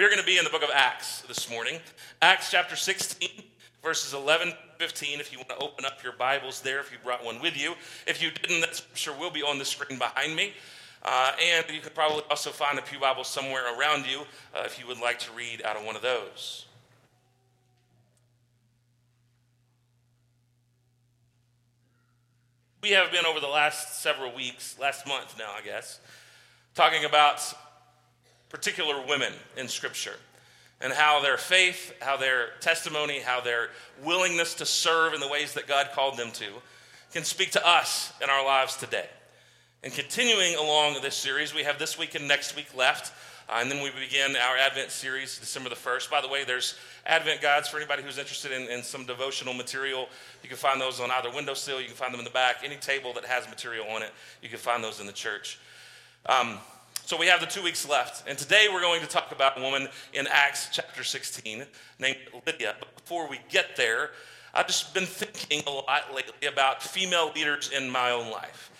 We are going to be in the book of Acts this morning. Acts chapter 16, verses 11 15. If you want to open up your Bibles there, if you brought one with you. If you didn't, that scripture will be on the screen behind me. Uh, and you could probably also find a Pew Bible somewhere around you uh, if you would like to read out of one of those. We have been over the last several weeks, last month now, I guess, talking about particular women in Scripture and how their faith, how their testimony, how their willingness to serve in the ways that God called them to can speak to us in our lives today. And continuing along this series, we have this week and next week left. Uh, and then we begin our Advent series December the 1st. By the way, there's Advent guides for anybody who's interested in, in some devotional material. You can find those on either windowsill, you can find them in the back, any table that has material on it, you can find those in the church. Um, so we have the two weeks left. And today we're going to talk about a woman in Acts chapter 16 named Lydia. But before we get there, I've just been thinking a lot lately about female leaders in my own life,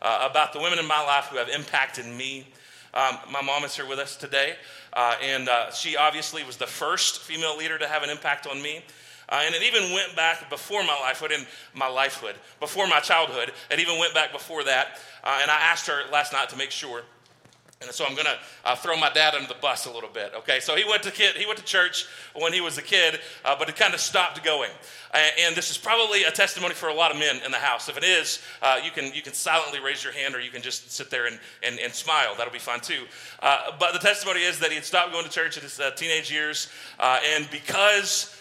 uh, about the women in my life who have impacted me. Um, my mom is here with us today, uh, and uh, she obviously was the first female leader to have an impact on me. Uh, and it even went back before my lifehood and my lifehood, before my childhood. It even went back before that. Uh, and I asked her last night to make sure and so I'm going to uh, throw my dad under the bus a little bit. Okay, so he went to kid, he went to church when he was a kid, uh, but it kind of stopped going. Uh, and this is probably a testimony for a lot of men in the house. If it is, uh, you can you can silently raise your hand, or you can just sit there and and, and smile. That'll be fine too. Uh, but the testimony is that he had stopped going to church in his uh, teenage years, and because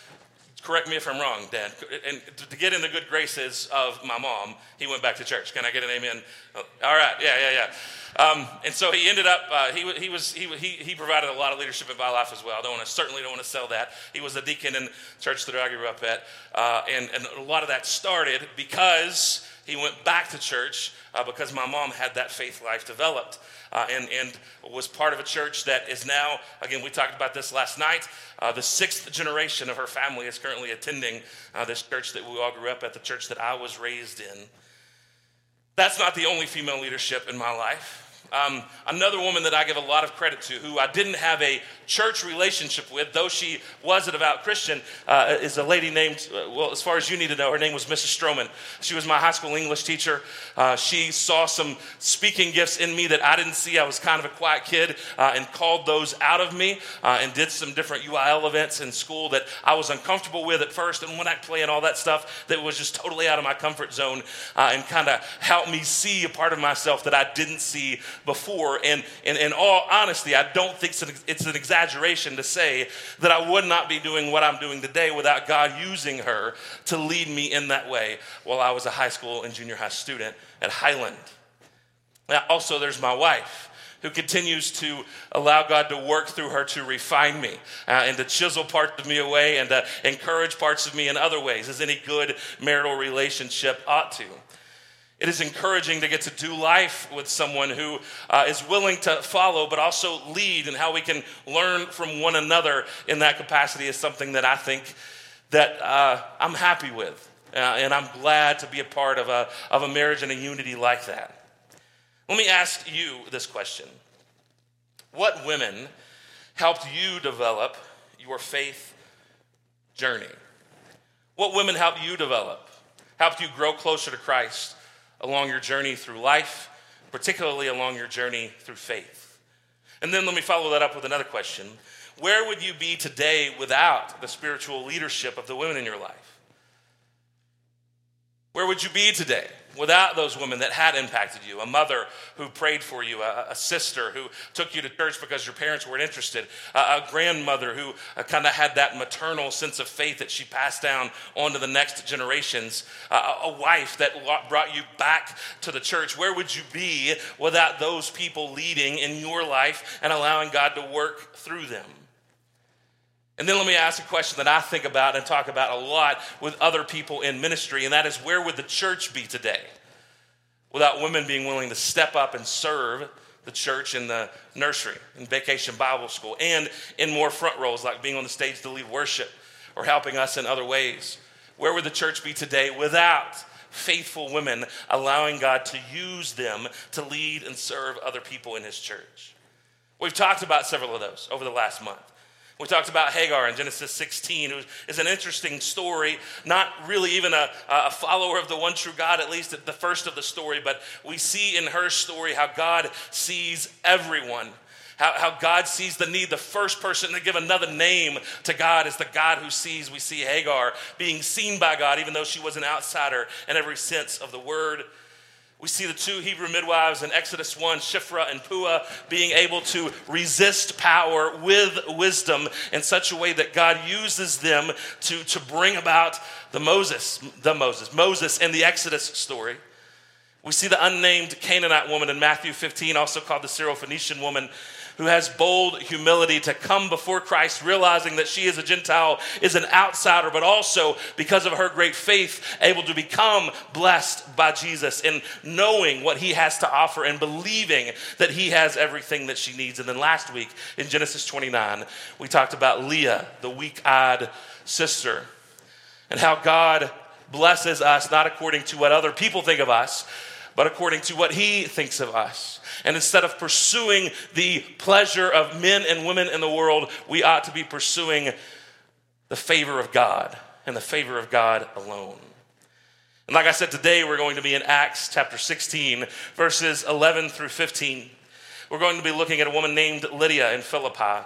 correct me if I'm wrong, Dad. And to get in the good graces of my mom, he went back to church. Can I get an amen? All right, yeah, yeah, yeah. Um, and so he ended up, uh, he, he, was, he, he, provided a lot of leadership in my life as well. I don't want to, certainly don't want to sell that. He was a deacon in church that I grew up at. Uh, and, and a lot of that started because he went back to church uh, because my mom had that faith life developed. Uh, and, and was part of a church that is now, again, we talked about this last night. Uh, the sixth generation of her family is currently attending uh, this church that we all grew up at, the church that I was raised in. That's not the only female leadership in my life. Um, another woman that I give a lot of credit to, who I didn't have a church relationship with, though she was a devout Christian, uh, is a lady named, uh, well, as far as you need to know, her name was Mrs. Stroman. She was my high school English teacher. Uh, she saw some speaking gifts in me that I didn't see. I was kind of a quiet kid uh, and called those out of me uh, and did some different UIL events in school that I was uncomfortable with at first. And when I play and all that stuff that was just totally out of my comfort zone uh, and kind of helped me see a part of myself that I didn't see before. And, in all honesty, I don't think it's an, it's an exaggeration to say that I would not be doing what I'm doing today without God using her to lead me in that way while I was a high school and junior high student at Highland. Now, also, there's my wife who continues to allow God to work through her to refine me uh, and to chisel parts of me away and to encourage parts of me in other ways, as any good marital relationship ought to. It is encouraging to get to do life with someone who uh, is willing to follow but also lead, and how we can learn from one another in that capacity is something that I think that uh, I'm happy with. Uh, and I'm glad to be a part of a, of a marriage and a unity like that. Let me ask you this question What women helped you develop your faith journey? What women helped you develop, helped you grow closer to Christ? Along your journey through life, particularly along your journey through faith? And then let me follow that up with another question Where would you be today without the spiritual leadership of the women in your life? Where would you be today without those women that had impacted you, a mother who prayed for you, a, a sister who took you to church because your parents weren't interested, a, a grandmother who uh, kind of had that maternal sense of faith that she passed down onto the next generations, a wife that brought you back to the church. Where would you be without those people leading in your life and allowing God to work through them? And then let me ask a question that I think about and talk about a lot with other people in ministry, and that is where would the church be today without women being willing to step up and serve the church in the nursery, in vacation Bible school, and in more front roles like being on the stage to lead worship or helping us in other ways? Where would the church be today without faithful women allowing God to use them to lead and serve other people in His church? We've talked about several of those over the last month. We talked about Hagar in Genesis 16, who is an interesting story, not really even a, a, follower of the one true God, at least at the first of the story, but we see in her story how God sees everyone. How, how God sees the need. The first person to give another name to God is the God who sees. We see Hagar being seen by God, even though she was an outsider in every sense of the word. We see the two Hebrew midwives in Exodus 1, Shifra and Puah, being able to resist power with wisdom in such a way that God uses them to, to bring about the Moses, the Moses, Moses in the Exodus story. We see the unnamed Canaanite woman in Matthew 15, also called the Syrophoenician woman, who has bold humility to come before Christ, realizing that she is a Gentile, is an outsider, but also because of her great faith, able to become blessed by Jesus and knowing what he has to offer and believing that he has everything that she needs. And then last week in Genesis 29, we talked about Leah, the weak eyed sister, and how God blesses us not according to what other people think of us, but according to what he thinks of us. And instead of pursuing the pleasure of men and women in the world, we ought to be pursuing the favor of God and the favor of God alone. And like I said, today we're going to be in Acts chapter 16, verses 11 through 15. We're going to be looking at a woman named Lydia in Philippi.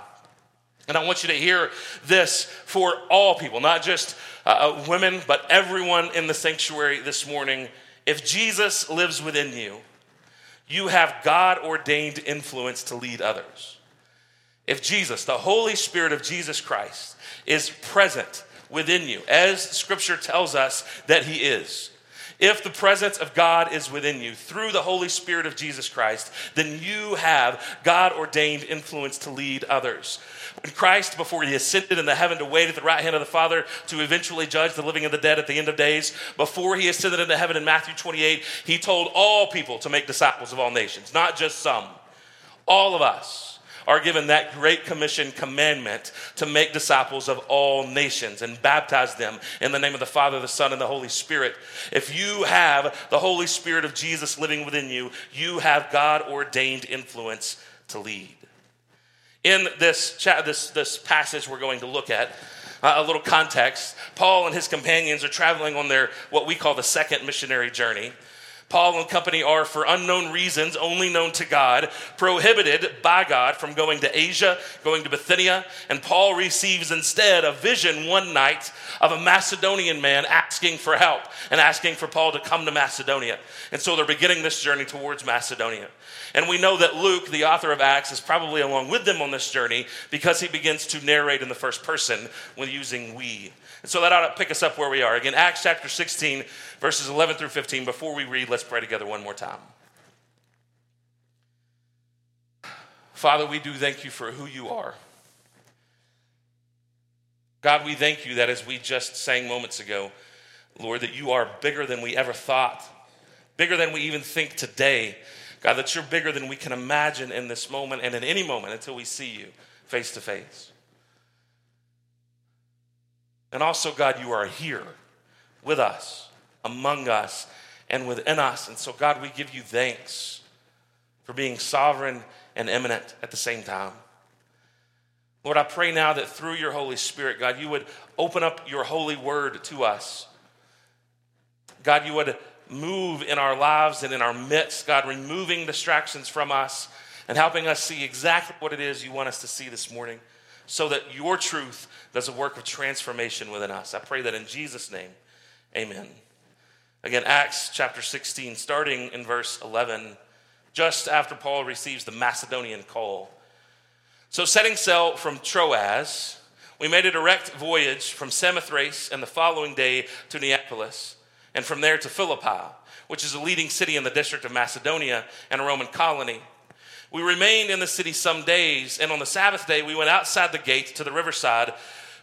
And I want you to hear this for all people, not just uh, uh women, but everyone in the sanctuary this morning. If Jesus lives within you, you have God ordained influence to lead others. If Jesus, the Holy Spirit of Jesus Christ, is present within you, as Scripture tells us that He is, if the presence of God is within you through the Holy Spirit of Jesus Christ, then you have God ordained influence to lead others. When Christ, before he ascended into heaven to wait at the right hand of the Father to eventually judge the living and the dead at the end of days, before he ascended into heaven in Matthew 28, he told all people to make disciples of all nations, not just some. All of us are given that great commission commandment to make disciples of all nations and baptize them in the name of the Father, the Son, and the Holy Spirit. If you have the Holy Spirit of Jesus living within you, you have God ordained influence to lead. In this, chat, this, this passage we're going to look at, uh, a little context, Paul and his companions are traveling on their what we call the second missionary journey. Paul and company are, for unknown reasons, only known to God, prohibited by God from going to Asia, going to Bithynia. And Paul receives instead a vision one night of a Macedonian man asking for help and asking for Paul to come to Macedonia. And so they're beginning this journey towards Macedonia. And we know that Luke, the author of Acts, is probably along with them on this journey because he begins to narrate in the first person when using we. And so that ought to pick us up where we are. Again, Acts chapter 16, verses 11 through 15. Before we read, let's pray together one more time. Father, we do thank you for who you are. God, we thank you that as we just sang moments ago, Lord, that you are bigger than we ever thought, bigger than we even think today. God, that you're bigger than we can imagine in this moment and in any moment until we see you face to face. And also, God, you are here with us, among us, and within us. And so, God, we give you thanks for being sovereign and immanent at the same time. Lord, I pray now that through your Holy Spirit, God, you would open up your holy word to us. God, you would move in our lives and in our midst, God, removing distractions from us and helping us see exactly what it is you want us to see this morning so that your truth does a work of transformation within us. I pray that in Jesus' name, amen. Again, Acts chapter 16, starting in verse 11, just after Paul receives the Macedonian call. So, setting sail from Troas, we made a direct voyage from Samothrace and the following day to Neapolis and from there to Philippi, which is a leading city in the district of Macedonia and a Roman colony. We remained in the city some days, and on the Sabbath day, we went outside the gate to the riverside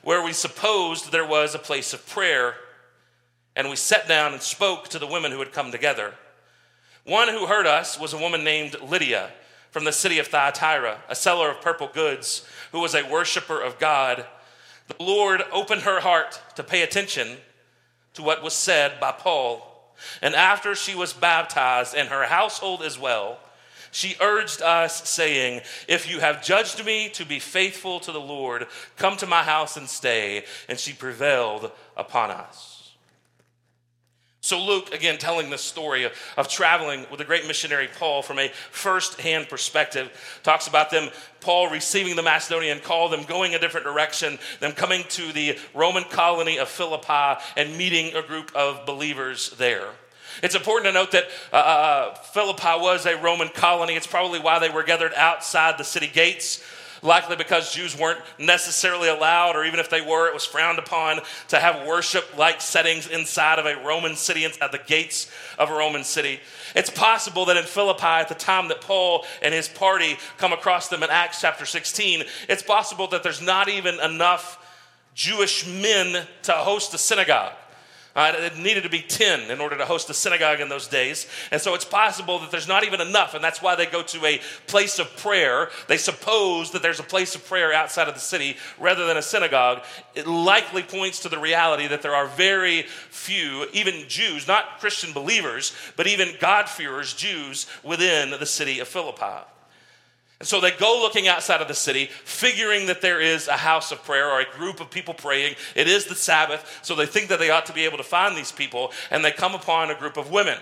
where we supposed there was a place of prayer. And we sat down and spoke to the women who had come together. One who heard us was a woman named Lydia from the city of Thyatira, a seller of purple goods, who was a worshiper of God. The Lord opened her heart to pay attention to what was said by Paul. And after she was baptized, and her household as well, she urged us, saying, If you have judged me to be faithful to the Lord, come to my house and stay. And she prevailed upon us. So, Luke, again, telling the story of, of, traveling with the great missionary Paul from a first hand perspective, talks about them, Paul receiving the Macedonian call, them going a different direction, them coming to the Roman colony of Philippi and meeting a group of believers there. It's important to note that uh, uh, uh, Philippi was a Roman colony. It's probably why they were gathered outside the city gates likely because Jews weren't necessarily allowed, or even if they were, it was frowned upon to have worship like settings inside of a Roman city, inside the gates of a Roman city. It's possible that in Philippi, at the time that Paul and his party come across them in Acts chapter 16, it's possible that there's not even enough Jewish men to host a synagogue. Uh, it needed to be 10 in order to host a synagogue in those days. And so it's possible that there's not even enough, and that's why they go to a place of prayer. They suppose that there's a place of prayer outside of the city rather than a synagogue. It likely points to the reality that there are very few, even Jews, not Christian believers, but even God-fearers, Jews within the city of Philippi. And so they go looking outside of the city, figuring that there is a house of prayer or a group of people praying. It is the Sabbath, so they think that they ought to be able to find these people, and they come upon a group of women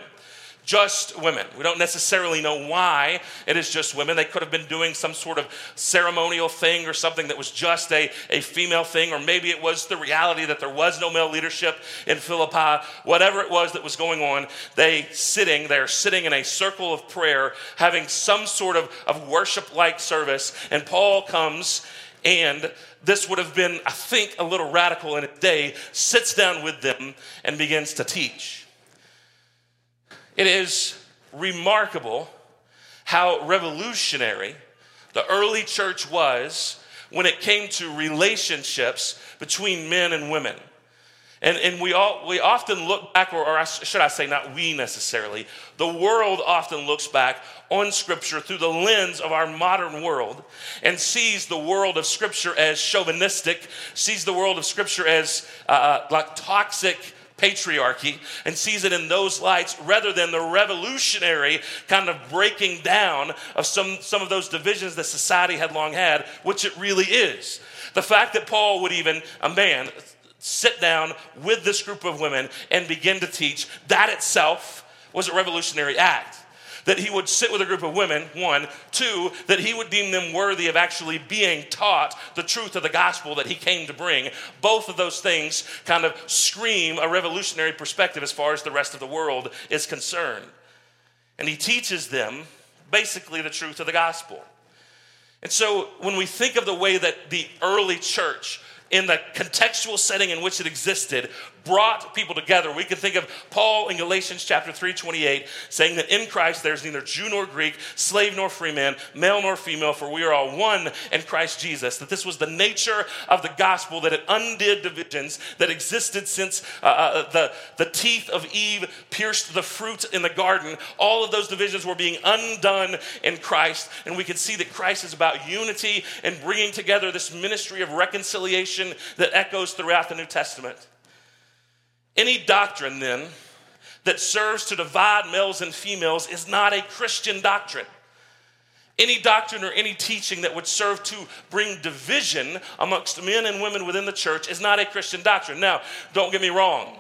just women. We don't necessarily know why it is just women. They could have been doing some sort of ceremonial thing or something that was just a, a female thing, or maybe it was the reality that there was no male leadership in Philippi. Whatever it was that was going on, they sitting, they're sitting in a circle of prayer, having some sort of, of worship like service. And Paul comes and this would have been, I think, a little radical in a day, sits down with them and begins to teach. It is remarkable how revolutionary the early church was when it came to relationships between men and women. And, and we, all, we often look back, or, or should I say, not we necessarily, the world often looks back on Scripture through the lens of our modern world and sees the world of Scripture as chauvinistic, sees the world of Scripture as uh, uh like toxic patriarchy and sees it in those lights rather than the revolutionary kind of breaking down of some, some of those divisions that society had long had, which it really is. The fact that Paul would even, a man, sit down with this group of women and begin to teach, that itself was a revolutionary act that he would sit with a group of women, one. Two, that he would deem them worthy of actually being taught the truth of the gospel that he came to bring. Both of those things kind of scream a revolutionary perspective as far as the rest of the world is concerned. And he teaches them basically the truth of the gospel. And so when we think of the way that the early church, in the contextual setting in which it existed, brought people together. We can think of Paul in Galatians chapter 3, 28, saying that in Christ there's neither Jew nor Greek, slave nor free man, male nor female, for we are all one in Christ Jesus. That this was the nature of the gospel, that it undid divisions that existed since uh, uh, the, the teeth of Eve pierced the fruit in the garden. All of those divisions were being undone in Christ. And we can see that Christ is about unity and bringing together this ministry of reconciliation that echoes throughout the New Testament. Any doctrine, then, that serves to divide males and females is not a Christian doctrine. Any doctrine or any teaching that would serve to bring division amongst men and women within the church is not a Christian doctrine. Now, don't get me wrong.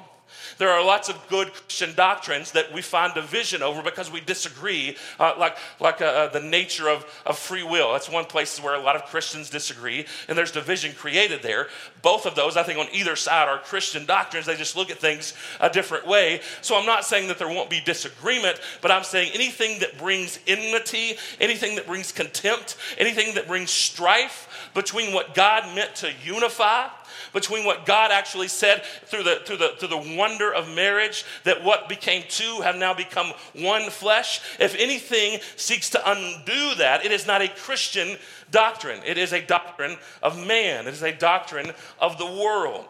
There are lots of good Christian doctrines that we find division over because we disagree, uh, like, like uh, uh, the nature of, of free will. That's one place where a lot of Christians disagree, and there's division created there. Both of those, I think, on either side are Christian doctrines. They just look at things a different way. So I'm not saying that there won't be disagreement, but I'm saying anything that brings enmity, anything that brings contempt, anything that brings strife between what God meant to unify between what God actually said through the, through the, through the wonder of marriage, that what became two have now become one flesh. If anything seeks to undo that, it is not a Christian doctrine. It is a doctrine of man, it is a doctrine of the world.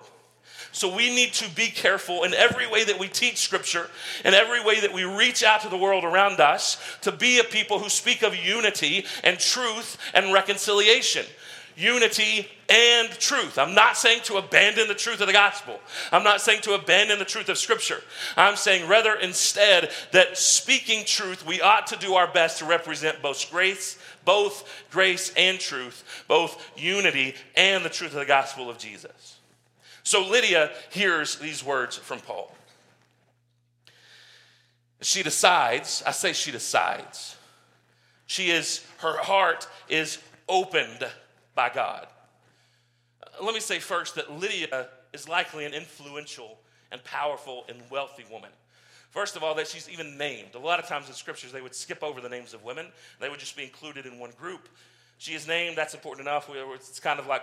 So we need to be careful in every way that we teach Scripture, in every way that we reach out to the world around us, to be a people who speak of unity and truth and reconciliation. Unity and truth. I'm not saying to abandon the truth of the gospel. I'm not saying to abandon the truth of Scripture. I'm saying rather instead that speaking truth, we ought to do our best to represent both grace, both grace and truth, both unity and the truth of the gospel of Jesus. So Lydia hears these words from Paul. She decides, I say she decides. She is, her heart is opened by God. Let me say first that Lydia is likely an influential and powerful and wealthy woman. First of all, that she's even named. A lot of times in scriptures, they would skip over the names of women, they would just be included in one group. She is named, that's important enough. It's kind of like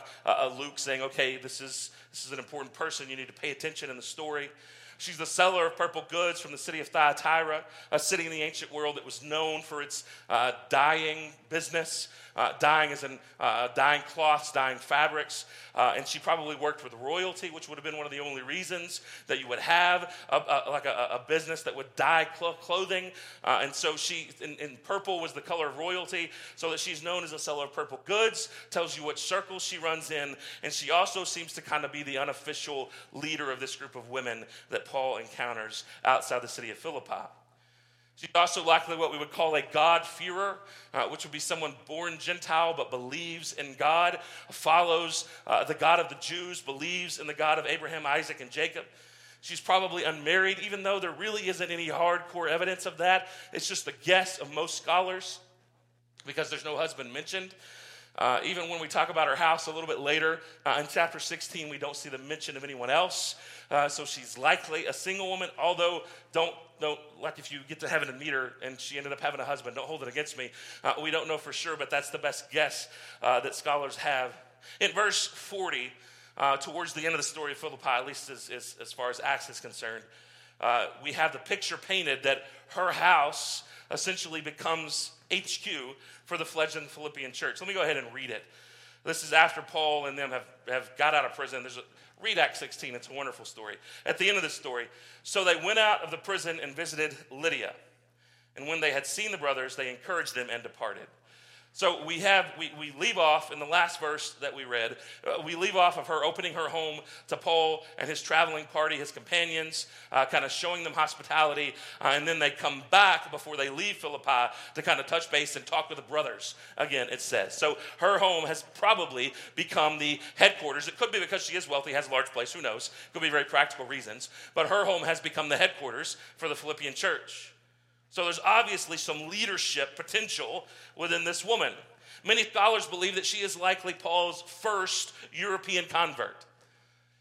Luke saying, okay, this is, this is an important person, you need to pay attention in the story. She's the seller of purple goods from the city of Thyatira, a city in the ancient world that was known for its uh, dyeing business. Uh, dyeing as in uh, dyeing cloths, dyeing fabrics. Uh, and she probably worked with royalty, which would have been one of the only reasons that you would have a, a, like a, a, business that would dye cl- clothing. Uh, and so she, in, in, purple was the color of royalty, so that she's known as a seller of purple goods, tells you what circles she runs in. And she also seems to kind of be the unofficial leader of this group of women that Paul encounters outside the city of Philippi. She's also likely what we would call a God-fearer, uh, which would be someone born Gentile but believes in God, follows uh, the God of the Jews, believes in the God of Abraham, Isaac, and Jacob. She's probably unmarried, even though there really isn't any hardcore evidence of that. It's just the guess of most scholars because there's no husband mentioned. Uh, even when we talk about her house a little bit later uh, in chapter 16, we don't see the mention of anyone else. Uh, so she's likely a single woman, although don't, don't, like if you get to heaven and meet her and she ended up having a husband, don't hold it against me. Uh, we don't know for sure, but that's the best guess uh, that scholars have. In verse 40, uh, towards the end of the story of Philippi, at least as, as, as far as Acts is concerned, we have the picture painted that her house essentially becomes HQ for the fledgling Philippian church. Let me go ahead and read it. This is after Paul and them have, have got out of prison. There's a, read Acts 16, it's a wonderful story. At the end of the story, so they went out of the prison and visited Lydia. And when they had seen the brothers, they encouraged them and departed. So we have, we, we leave off in the last verse that we read, uh, we leave off of her opening her home to Paul and his traveling party, his companions, uh, kind of showing them hospitality. Uh, and then they come back before they leave Philippi to kind of touch base and talk with the brothers again, it says. So her home has probably become the headquarters. It could be because she is wealthy, has a large place, who knows? Could be very practical reasons. But her home has become the headquarters for the Philippian church. So there's obviously some leadership potential within this woman. Many scholars believe that she is likely Paul's first European convert.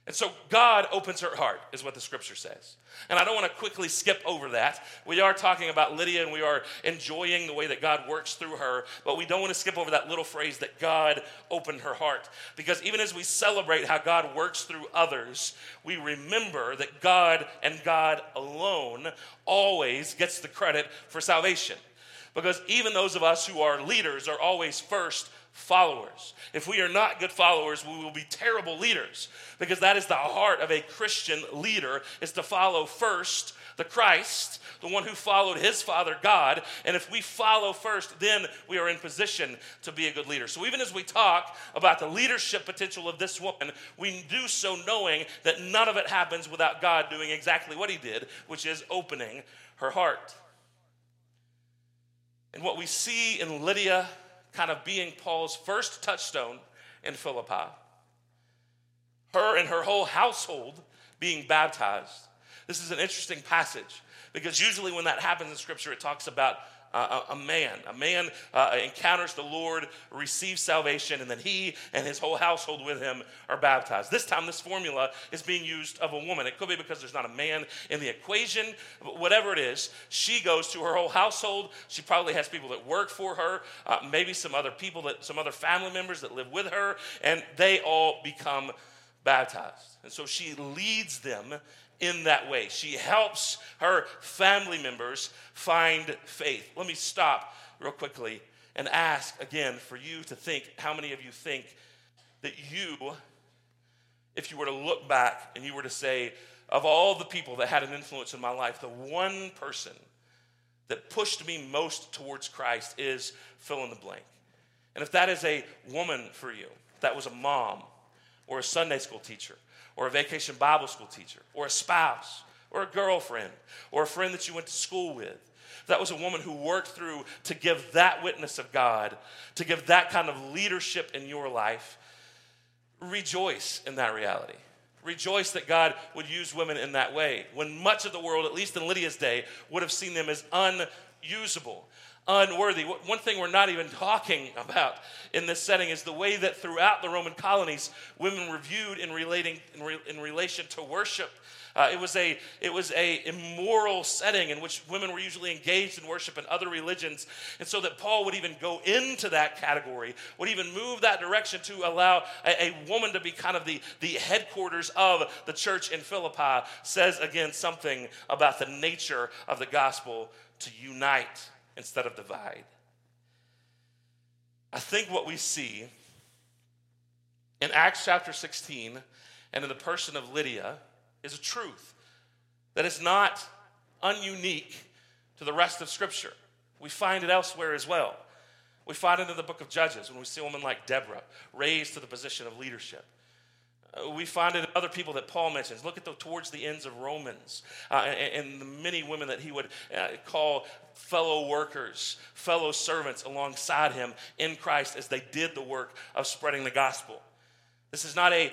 And so God opens her heart, is what the scripture says. And I don't want to quickly skip over that. We are talking about Lydia and we are enjoying the way that God works through her, but we don't want to skip over that little phrase that God opened her heart. Because even as we celebrate how God works through others, we remember that God and God alone always gets the credit for salvation. Because even those of us who are leaders are always first followers. If we are not good followers, we will be terrible leaders because that is the heart of a Christian leader is to follow first the Christ, the one who followed his father God, and if we follow first, then we are in position to be a good leader. So even as we talk about the leadership potential of this woman, we do so knowing that none of it happens without God doing exactly what he did, which is opening her heart. And what we see in Lydia kind of being Paul's first touchstone in Philippi. Her and her whole household being baptized. This is an interesting passage because usually when that happens in Scripture, it talks about uh, a, man. A man uh, encounters the Lord, receives salvation, and then he and his whole household with him are baptized. This time, this formula is being used of a woman. It could be because there's not a man in the equation, but whatever it is, she goes to her whole household. She probably has people that work for her, uh, maybe some other people that, some other family members that live with her, and they all become baptized. And so she leads them in that way. She helps her family members find faith. Let me stop real quickly and ask again for you to think how many of you think that you, if you were to look back and you were to say, of all the people that had an influence in my life, the one person that pushed me most towards Christ is fill in the blank. And if that is a woman for you, that was a mom or a Sunday school teacher or a vacation Bible school teacher or a spouse or a girlfriend or a friend that you went to school with. That was a woman who worked through to give that witness of God, to give that kind of leadership in your life. Rejoice in that reality. Rejoice that God would use women in that way when much of the world, at least in Lydia's day, would have seen them as unusable unworthy. One thing we're not even talking about in this setting is the way that throughout the Roman colonies, women were viewed in, relating, in, re, in relation to worship. Uh, it was a it was a immoral setting in which women were usually engaged in worship in other religions, and so that Paul would even go into that category, would even move that direction to allow a, a woman to be kind of the the headquarters of the church in Philippi. Says again something about the nature of the gospel to unite instead of divide. I think what we see in Acts chapter 16 and in the person of Lydia is a truth that is not ununique to the rest of Scripture. We find it elsewhere as well. We find it in the book of Judges when we see a woman like Deborah raised to the position of leadership. Uh, we find it in other people that Paul mentions. Look at the towards the ends of Romans uh, and, and, the many women that he would uh, call fellow workers, fellow servants alongside him in Christ as they did the work of spreading the gospel. This is not a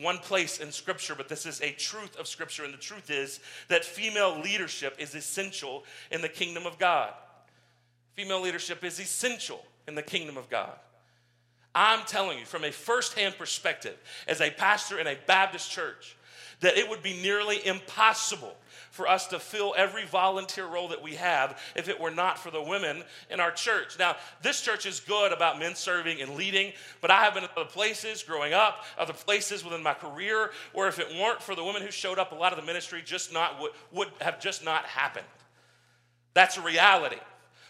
one place in Scripture, but this is a truth of Scripture. And the truth is that female leadership is essential in the kingdom of God. Female leadership is essential in the kingdom of God. I'm telling you from a firsthand perspective, as a pastor in a Baptist church, that it would be nearly impossible for us to fill every volunteer role that we have if it were not for the women in our church. Now, this church is good about men serving and leading, but I have been at other places growing up, other places within my career, where if it weren't for the women who showed up, a lot of the ministry just not would, would have just not happened. That's a reality.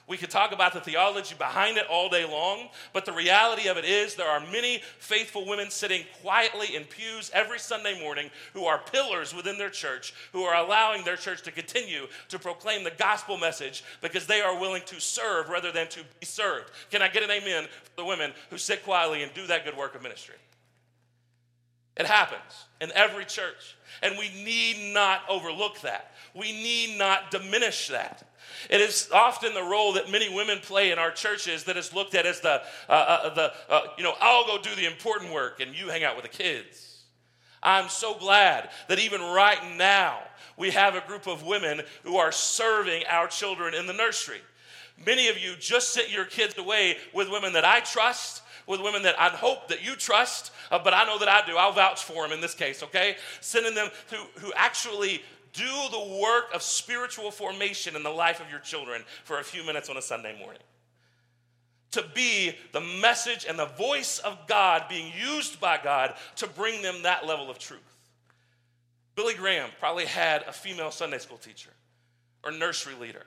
We could talk about the theology behind it all day long, but the reality of it is there are many faithful women sitting quietly in pews every Sunday morning who are pillars within their church, who are allowing their church to continue to proclaim the gospel message because they are willing to serve rather than to be served. Can I get an amen for the women who sit quietly and do that good work of ministry? It happens in every church, and we need not overlook that. We need not diminish that. It is often the role that many women play in our churches that is looked at as the, uh, uh, the uh, you know, I'll go do the important work and you hang out with the kids. I'm so glad that even right now we have a group of women who are serving our children in the nursery. Many of you just sent your kids away with women that I trust, with women that I hope that you trust, uh, but I know that I do. I'll vouch for them in this case, okay? Sending them who, who actually do the work of spiritual formation in the life of your children for a few minutes on a Sunday morning. To be the message and the voice of God being used by God to bring them that level of truth. Billy Graham probably had a female Sunday school teacher or nursery leader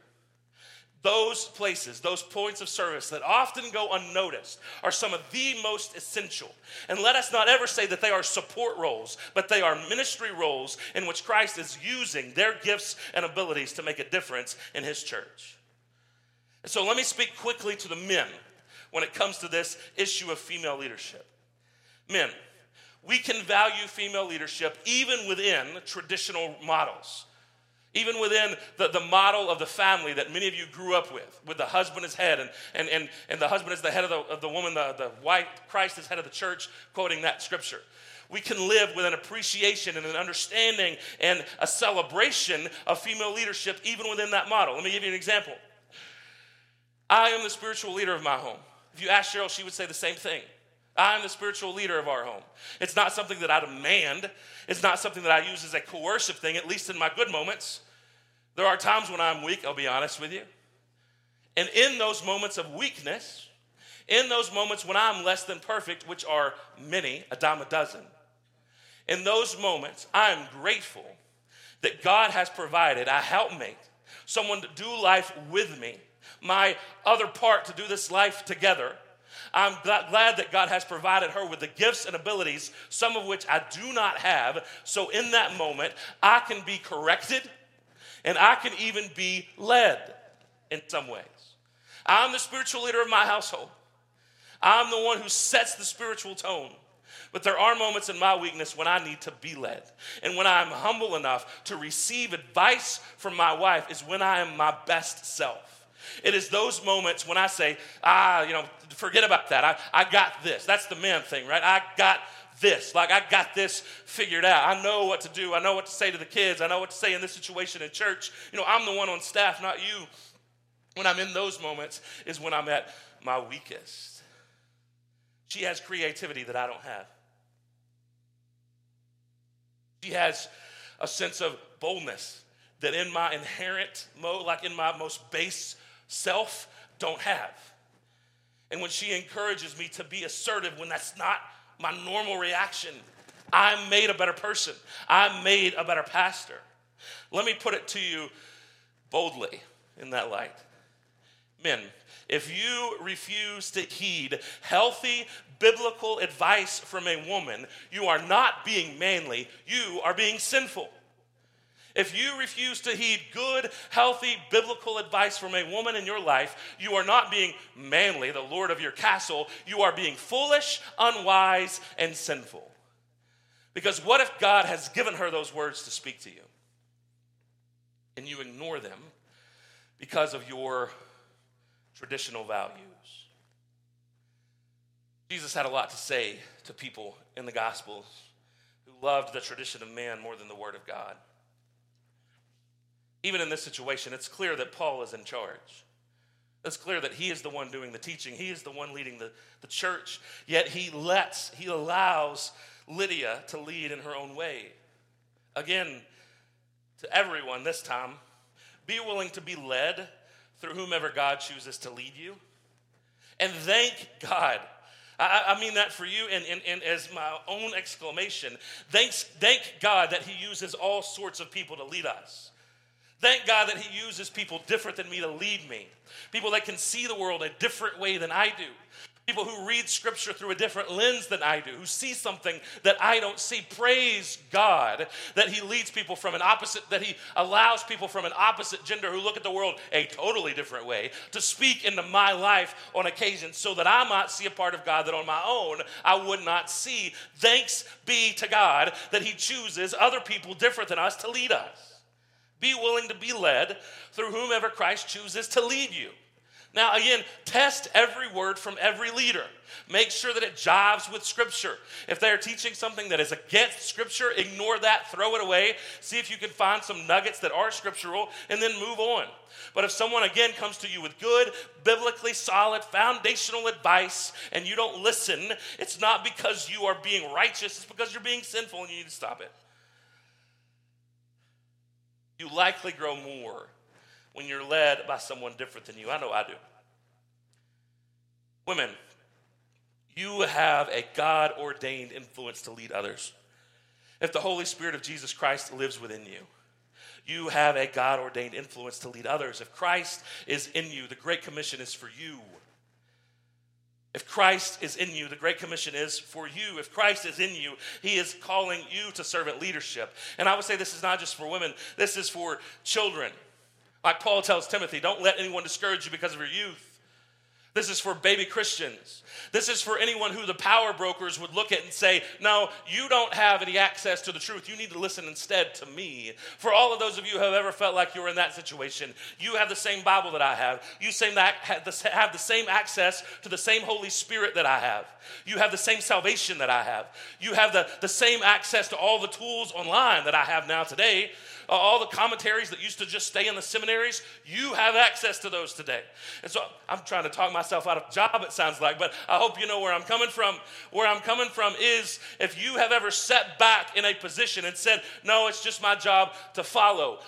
those places, those points of service that often go unnoticed, are some of the most essential. And let us not ever say that they are support roles, but they are ministry roles in which Christ is using their gifts and abilities to make a difference in his church. And so let me speak quickly to the men when it comes to this issue of female leadership. Men, we can value female leadership even within traditional models. Even within the, the model of the family that many of you grew up with, with the husband as head, and, and, and, and the husband is the head of the, of the woman, the, the white Christ is head of the church, quoting that scripture. We can live with an appreciation and an understanding and a celebration of female leadership even within that model. Let me give you an example. I am the spiritual leader of my home. If you ask Cheryl, she would say the same thing. I'm the spiritual leader of our home. It's not something that I demand, it's not something that I use as a coercive thing, at least in my good moments. There are times when I'm weak, I'll be honest with you. And in those moments of weakness, in those moments when I'm less than perfect, which are many, a dime a dozen, in those moments, I'm grateful that God has provided a helpmate, someone to do life with me, my other part to do this life together I'm glad that God has provided her with the gifts and abilities, some of which I do not have. So in that moment, I can be corrected and I can even be led in some ways. I'm the spiritual leader of my household. I'm the one who sets the spiritual tone. But there are moments in my weakness when I need to be led. And when I'm humble enough to receive advice from my wife is when I am my best self. It is those moments when I say, ah, you know, forget about that. I, I got this. That's the man thing, right? I got this. Like, I got this figured out. I know what to do. I know what to say to the kids. I know what to say in this situation in church. You know, I'm the one on staff, not you. When I'm in those moments is when I'm at my weakest. She has creativity that I don't have. She has a sense of boldness that in my inherent mode, like in my most base self, don't have. And when she encourages me to be assertive when that's not my normal reaction, I'm made a better person. I'm made a better pastor. Let me put it to you boldly in that light. Men, if you refuse to heed healthy biblical advice from a woman, you are not being manly, you are being sinful. If you refuse to heed good, healthy, biblical advice from a woman in your life, you are not being manly, the Lord of your castle. You are being foolish, unwise, and sinful. Because what if God has given her those words to speak to you? And you ignore them because of your traditional values. Jesus had a lot to say to people in the Gospels who loved the tradition of man more than the Word of God. Even in this situation, it's clear that Paul is in charge. It's clear that he is the one doing the teaching, he is the one leading the, the church, yet he lets, he allows Lydia to lead in her own way. Again, to everyone this time, be willing to be led through whomever God chooses to lead you. And thank God. I, I mean that for you and, and, and as my own exclamation. Thanks, thank God that He uses all sorts of people to lead us. Thank God that He uses people different than me to lead me. People that can see the world a different way than I do. People who read scripture through a different lens than I do, who see something that I don't see. Praise God that He leads people from an opposite, that He allows people from an opposite gender who look at the world a totally different way to speak into my life on occasion so that I might see a part of God that on my own I would not see. Thanks be to God that He chooses other people different than us to lead us. Be willing to be led through whomever Christ chooses to lead you. Now, again, test every word from every leader. Make sure that it jives with Scripture. If they're teaching something that is against Scripture, ignore that, throw it away. See if you can find some nuggets that are scriptural, and then move on. But if someone again comes to you with good, biblically solid, foundational advice, and you don't listen, it's not because you are being righteous, it's because you're being sinful and you need to stop it. You likely grow more when you're led by someone different than you. I know I do. Women, you have a God ordained influence to lead others. If the Holy Spirit of Jesus Christ lives within you, you have a God ordained influence to lead others. If Christ is in you, the Great Commission is for you. If Christ is in you, the Great Commission is for you. If Christ is in you, He is calling you to servant leadership. And I would say this is not just for women, this is for children. Like Paul tells Timothy, don't let anyone discourage you because of your youth. This is for baby Christians. This is for anyone who the power brokers would look at and say, No, you don't have any access to the truth. You need to listen instead to me. For all of those of you who have ever felt like you were in that situation, you have the same Bible that I have. You have the same access to the same Holy Spirit that I have. You have the same salvation that I have. You have the, the same access to all the tools online that I have now today all the commentaries that used to just stay in the seminaries, you have access to those today. And so I'm trying to talk myself out of job, it sounds like, but I hope you know where I'm coming from. Where I'm coming from is if you have ever sat back in a position and said, No, it's just my job to follow,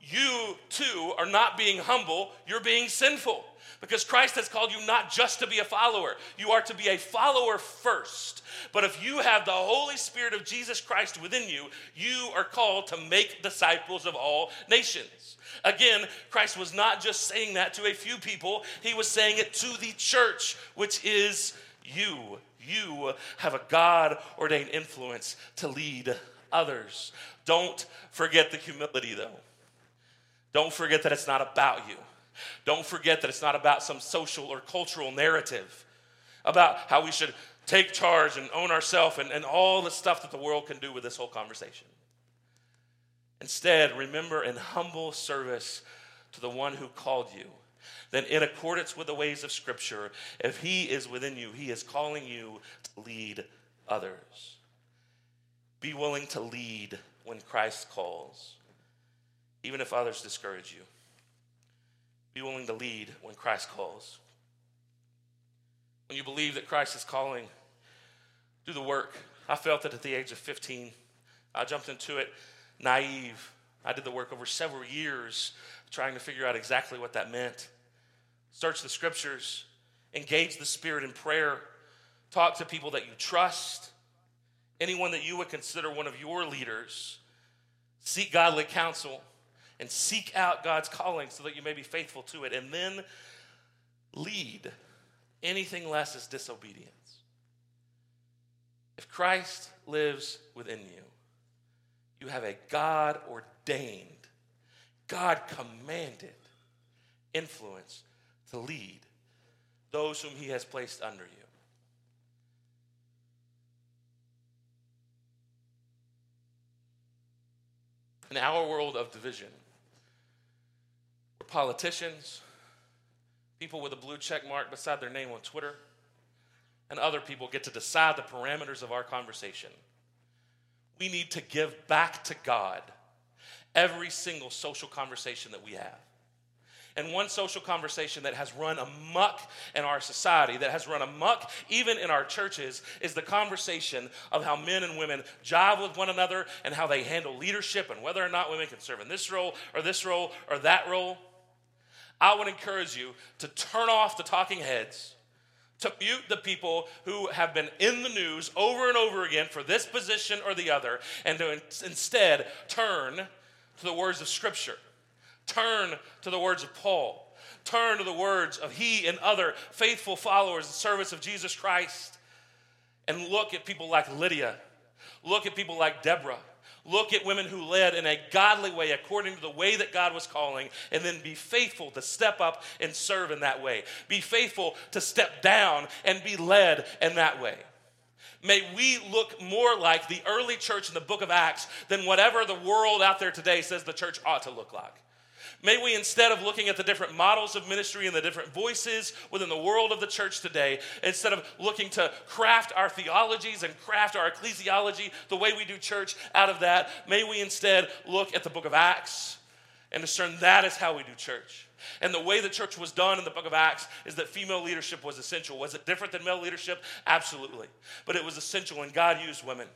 you too are not being humble, you're being sinful. Because Christ has called you not just to be a follower, you are to be a follower first. But if you have the Holy Spirit of Jesus Christ within you, you are called to make disciples of all nations. Again, Christ was not just saying that to a few people, he was saying it to the church, which is you. You have a God ordained influence to lead others. Don't forget the humility, though. Don't forget that it's not about you. Don't forget that it's not about some social or cultural narrative about how we should take charge and own ourselves and, and all the stuff that the world can do with this whole conversation. Instead, remember in humble service to the one who called you, then in accordance with the ways of Scripture, if he is within you, he is calling you to lead others. Be willing to lead when Christ calls, even if others discourage you. Be willing to lead when Christ calls. When you believe that Christ is calling, do the work. I felt it at the age of 15. I jumped into it naive. I did the work over several years trying to figure out exactly what that meant. Search the scriptures, engage the Spirit in prayer, talk to people that you trust, anyone that you would consider one of your leaders. Seek godly counsel and seek out God's calling so that you may be faithful to it. And then lead. Anything less is disobedience. If Christ lives within you, you have a God ordained, God commanded influence to lead those whom He has placed under you. In our world of division, politicians, people with a blue check mark beside their name on Twitter, and other people get to decide the parameters of our conversation we need to give back to God every single social conversation that we have. And one social conversation that has run amuck in our society, that has run amuck even in our churches, is the conversation of how men and women jive with one another and how they handle leadership and whether or not women can serve in this role or this role or that role. I would encourage you to turn off the talking heads to mute the people who have been in the news over and over again for this position or the other, and to instead turn to the words of Scripture, turn to the words of Paul, turn to the words of he and other faithful followers and service of Jesus Christ, and look at people like Lydia, look at people like Deborah Look at women who led in a godly way according to the way that God was calling, and then be faithful to step up and serve in that way. Be faithful to step down and be led in that way. May we look more like the early church in the book of Acts than whatever the world out there today says the church ought to look like. May we, instead of looking at the different models of ministry and the different voices within the world of the church today, instead of looking to craft our theologies and craft our ecclesiology the way we do church out of that, may we instead look at the book of Acts and discern that is how we do church. And the way the church was done in the book of Acts is that female leadership was essential. Was it different than male leadership? Absolutely. But it was essential, and God used women.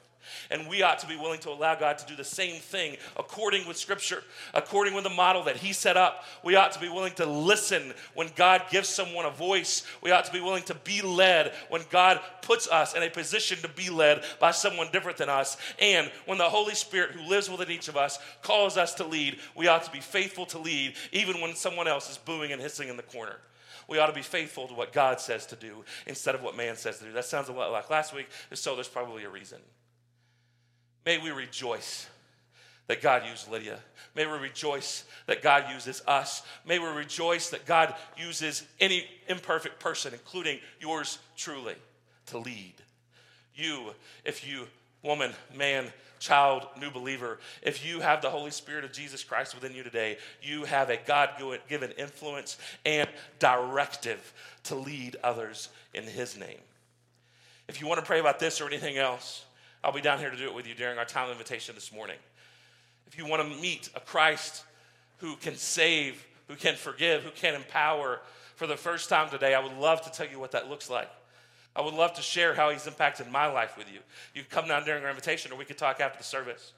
And we ought to be willing to allow God to do the same thing according with Scripture, according with the model that He set up. We ought to be willing to listen when God gives someone a voice. We ought to be willing to be led when God puts us in a position to be led by someone different than us. And when the Holy Spirit who lives within each of us calls us to lead, we ought to be faithful to lead, even when someone else is booing and hissing in the corner we ought to be faithful to what God says to do instead of what man says to do. That sounds a lot like last week, so there's probably a reason. May we rejoice that God used Lydia. May we rejoice that God uses us. May we rejoice that God uses any imperfect person, including yours truly, to lead. You, if you, woman, man, child, new believer, if you have the Holy Spirit of Jesus Christ within you today, you have a God given influence and directive to lead others in His name. If you want to pray about this or anything else, I'll be down here to do it with you during our time of invitation this morning. If you want to meet a Christ who can save, who can forgive, who can empower for the first time today, I would love to tell you what that looks like. I would love to share how he's impacted my life with you. You can come down during our invitation, or we could talk after the service.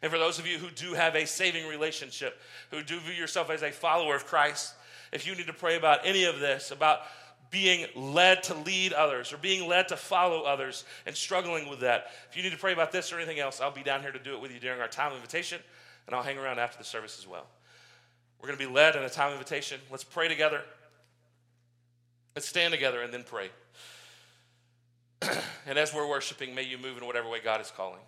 And for those of you who do have a saving relationship, who do view yourself as a follower of Christ, if you need to pray about any of this, about being led to lead others or being led to follow others and struggling with that. If you need to pray about this or anything else, I'll be down here to do it with you during our time of invitation, and I'll hang around after the service as well. We're going to be led in a time of invitation. Let's pray together. Let's stand together and then pray. and as we're worshiping, may you move in whatever way God is calling.